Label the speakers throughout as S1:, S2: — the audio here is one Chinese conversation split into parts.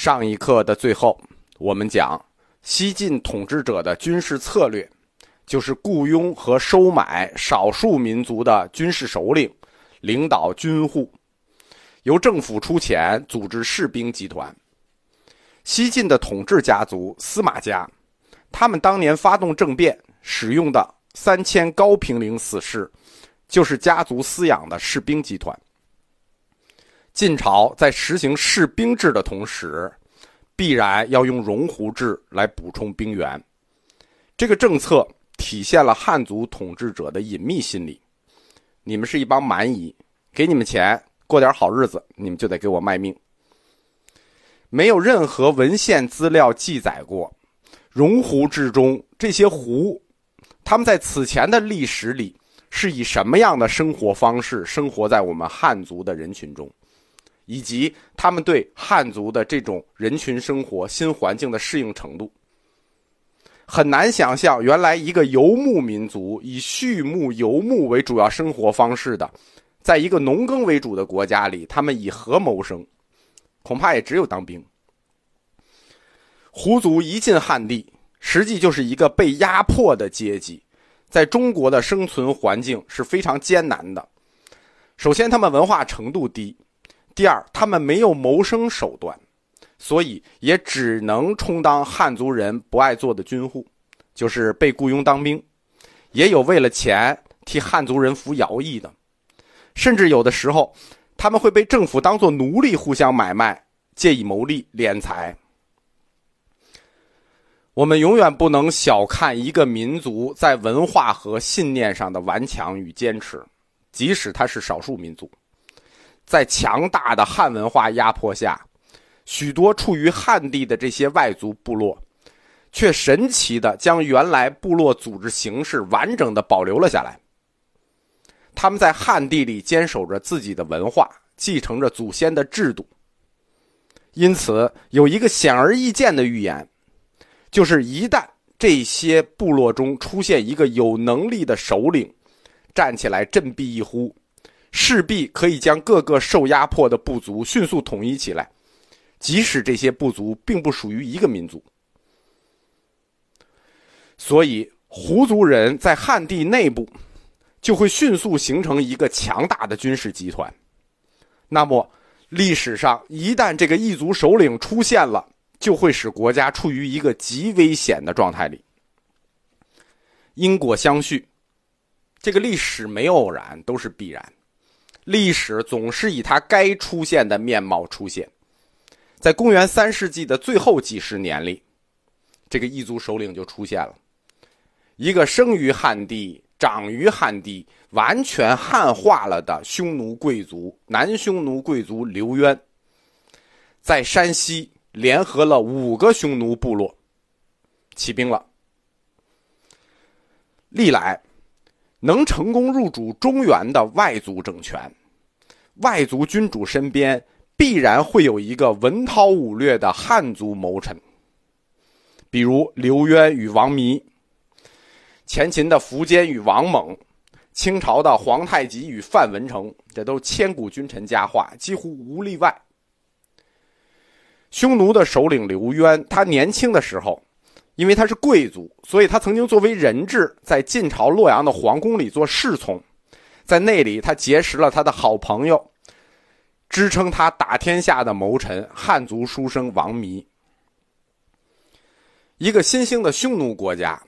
S1: 上一课的最后，我们讲西晋统治者的军事策略，就是雇佣和收买少数民族的军事首领，领导军户，由政府出钱组织士兵集团。西晋的统治家族司马家，他们当年发动政变使用的三千高平陵死士，就是家族饲养的士兵集团。晋朝在实行士兵制的同时，必然要用戎胡制来补充兵源。这个政策体现了汉族统治者的隐秘心理：你们是一帮蛮夷，给你们钱过点好日子，你们就得给我卖命。没有任何文献资料记载过，戎胡制中这些胡，他们在此前的历史里是以什么样的生活方式生活在我们汉族的人群中。以及他们对汉族的这种人群生活、新环境的适应程度，很难想象，原来一个游牧民族以畜牧、游牧为主要生活方式的，在一个农耕为主的国家里，他们以何谋生？恐怕也只有当兵。胡族一进汉地，实际就是一个被压迫的阶级，在中国的生存环境是非常艰难的。首先，他们文化程度低。第二，他们没有谋生手段，所以也只能充当汉族人不爱做的军户，就是被雇佣当兵。也有为了钱替汉族人服徭役的，甚至有的时候，他们会被政府当作奴隶互相买卖，借以谋利敛财。我们永远不能小看一个民族在文化和信念上的顽强与坚持，即使他是少数民族。在强大的汉文化压迫下，许多处于汉地的这些外族部落，却神奇的将原来部落组织形式完整的保留了下来。他们在汉地里坚守着自己的文化，继承着祖先的制度。因此，有一个显而易见的预言，就是一旦这些部落中出现一个有能力的首领，站起来振臂一呼。势必可以将各个受压迫的部族迅速统一起来，即使这些部族并不属于一个民族。所以，胡族人在汉地内部就会迅速形成一个强大的军事集团。那么，历史上一旦这个异族首领出现了，就会使国家处于一个极危险的状态里。因果相续，这个历史没有偶然，都是必然。历史总是以它该出现的面貌出现，在公元三世纪的最后几十年里，这个异族首领就出现了，一个生于汉地、长于汉地、完全汉化了的匈奴贵族——南匈奴贵族刘渊，在山西联合了五个匈奴部落，起兵了。历来能成功入主中原的外族政权。外族君主身边必然会有一个文韬武略的汉族谋臣，比如刘渊与王弥，前秦的苻坚与王猛，清朝的皇太极与范文成，这都千古君臣佳话，几乎无例外。匈奴的首领刘渊，他年轻的时候，因为他是贵族，所以他曾经作为人质在晋朝洛阳的皇宫里做侍从，在那里他结识了他的好朋友。支撑他打天下的谋臣汉族书生王弥，一个新兴的匈奴国家，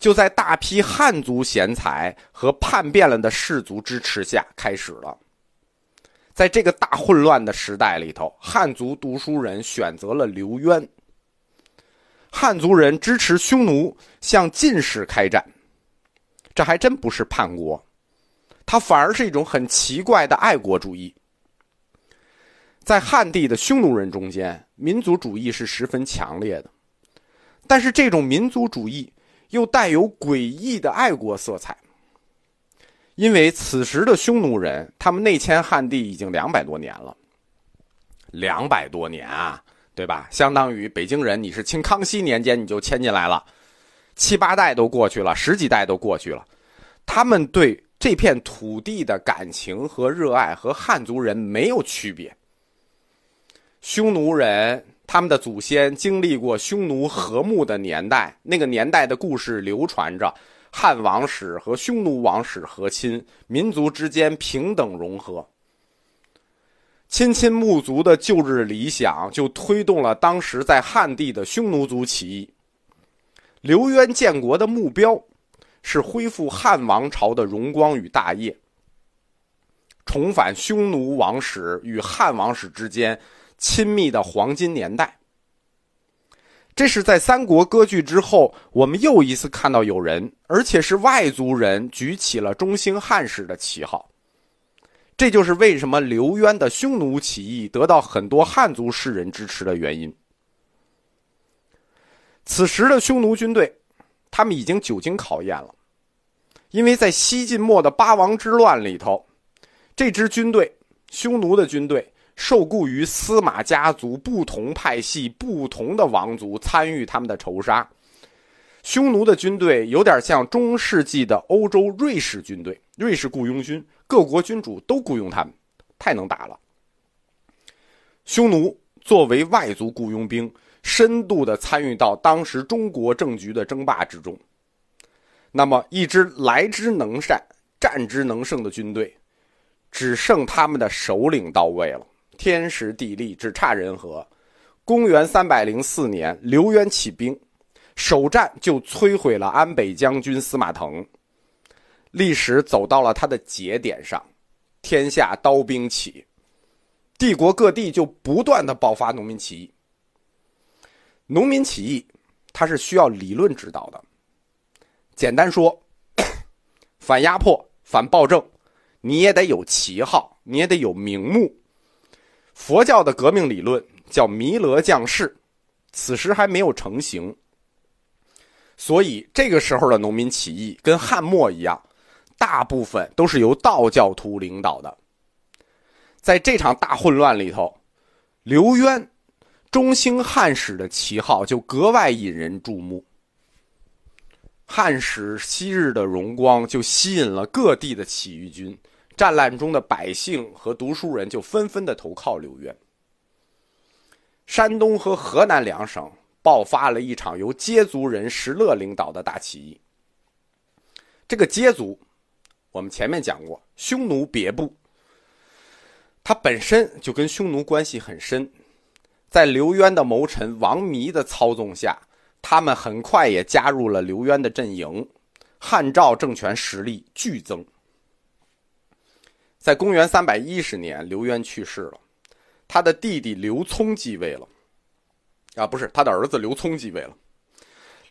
S1: 就在大批汉族贤才和叛变了的士族支持下开始了。在这个大混乱的时代里头，汉族读书人选择了刘渊。汉族人支持匈奴向晋室开战，这还真不是叛国，它反而是一种很奇怪的爱国主义。在汉地的匈奴人中间，民族主义是十分强烈的，但是这种民族主义又带有诡异的爱国色彩。因为此时的匈奴人，他们内迁汉地已经两百多年了，两百多年啊，对吧？相当于北京人，你是清康熙年间你就迁进来了，七八代都过去了，十几代都过去了，他们对这片土地的感情和热爱和汉族人没有区别。匈奴人，他们的祖先经历过匈奴和睦的年代，那个年代的故事流传着，汉王室和匈奴王室和亲，民族之间平等融合。亲亲穆族的旧日理想，就推动了当时在汉地的匈奴族起义。刘渊建国的目标，是恢复汉王朝的荣光与大业，重返匈奴王室与汉王室之间亲密的黄金年代。这是在三国割据之后，我们又一次看到有人，而且是外族人，举起了中兴汉室的旗号。这就是为什么刘渊的匈奴起义得到很多汉族士人支持的原因。此时的匈奴军队，他们已经久经考验了，因为在西晋末的八王之乱里头，这支军队，匈奴的军队受雇于司马家族不同派系、不同的王族参与他们的仇杀。匈奴的军队有点像中世纪的欧洲瑞士军队，瑞士雇佣军。各国君主都雇佣他们，太能打了。匈奴作为外族雇佣兵，深度的参与到当时中国政局的争霸之中。那么，一支来之能战、战之能胜的军队，只剩他们的首领到位了。天时地利只差人和。公元三百零四年，刘渊起兵，首战就摧毁了安北将军司马腾。历史走到了它的节点上，天下刀兵起，帝国各地就不断的爆发农民起义。农民起义，它是需要理论指导的。简单说，反压迫、反暴政，你也得有旗号，你也得有名目。佛教的革命理论叫弥勒降世，此时还没有成型，所以这个时候的农民起义跟汉末一样。大部分都是由道教徒领导的。在这场大混乱里头，刘渊中兴汉室的旗号就格外引人注目。汉室昔日的荣光就吸引了各地的起义军，战乱中的百姓和读书人就纷纷的投靠刘渊。山东和河南两省爆发了一场由羯族人石勒领导的大起义。这个羯族。我们前面讲过，匈奴别部，他本身就跟匈奴关系很深，在刘渊的谋臣王弥的操纵下，他们很快也加入了刘渊的阵营，汉赵政权实力剧增。在公元三百一十年，刘渊去世了，他的弟弟刘聪继位了，啊，不是他的儿子刘聪继位了。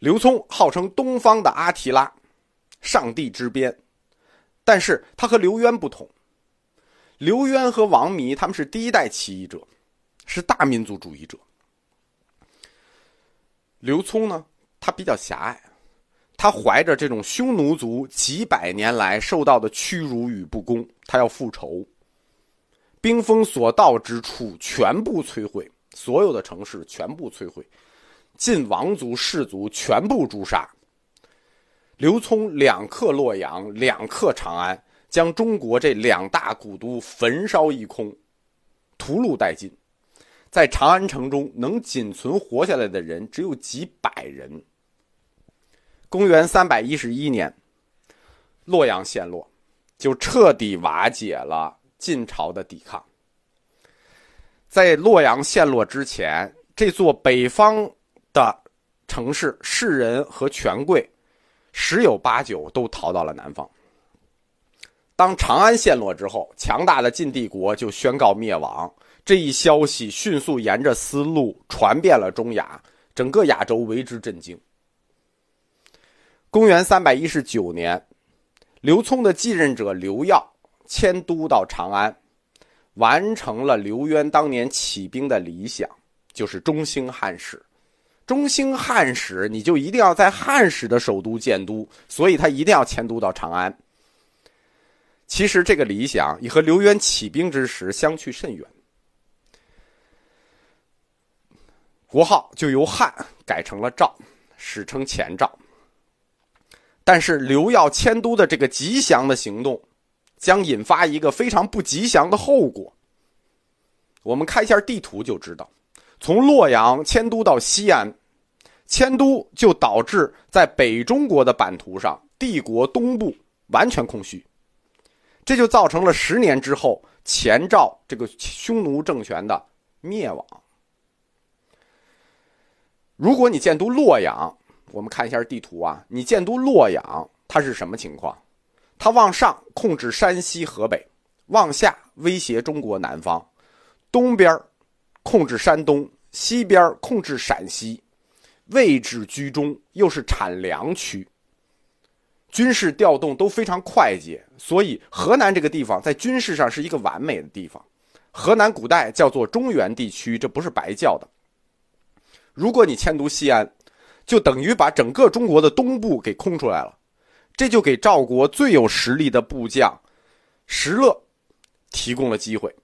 S1: 刘聪号称东方的阿提拉，上帝之鞭。但是他和刘渊不同，刘渊和王弥他们是第一代起义者，是大民族主义者。刘聪呢，他比较狭隘，他怀着这种匈奴族几百年来受到的屈辱与不公，他要复仇，兵锋所到之处全部摧毁，所有的城市全部摧毁，晋王族士族全部诛杀。刘聪两克洛阳，两克长安，将中国这两大古都焚烧一空，屠戮殆尽。在长安城中，能仅存活下来的人只有几百人。公元三百一十一年，洛阳陷落，就彻底瓦解了晋朝的抵抗。在洛阳陷落之前，这座北方的城市，士人和权贵。十有八九都逃到了南方。当长安陷落之后，强大的晋帝国就宣告灭亡。这一消息迅速沿着丝路传遍了中亚，整个亚洲为之震惊。公元三百一十九年，刘聪的继任者刘耀迁都到长安，完成了刘渊当年起兵的理想，就是中兴汉室。中兴汉室，你就一定要在汉室的首都建都，所以他一定要迁都到长安。其实这个理想也和刘渊起兵之时相去甚远，国号就由汉改成了赵，史称前赵。但是刘耀迁都的这个吉祥的行动，将引发一个非常不吉祥的后果。我们看一下地图就知道。从洛阳迁都到西安，迁都就导致在北中国的版图上，帝国东部完全空虚，这就造成了十年之后前赵这个匈奴政权的灭亡。如果你建都洛阳，我们看一下地图啊，你建都洛阳，它是什么情况？它往上控制山西、河北，往下威胁中国南方，东边控制山东，西边控制陕西，位置居中，又是产粮区，军事调动都非常快捷，所以河南这个地方在军事上是一个完美的地方。河南古代叫做中原地区，这不是白叫的。如果你迁都西安，就等于把整个中国的东部给空出来了，这就给赵国最有实力的部将石勒提供了机会。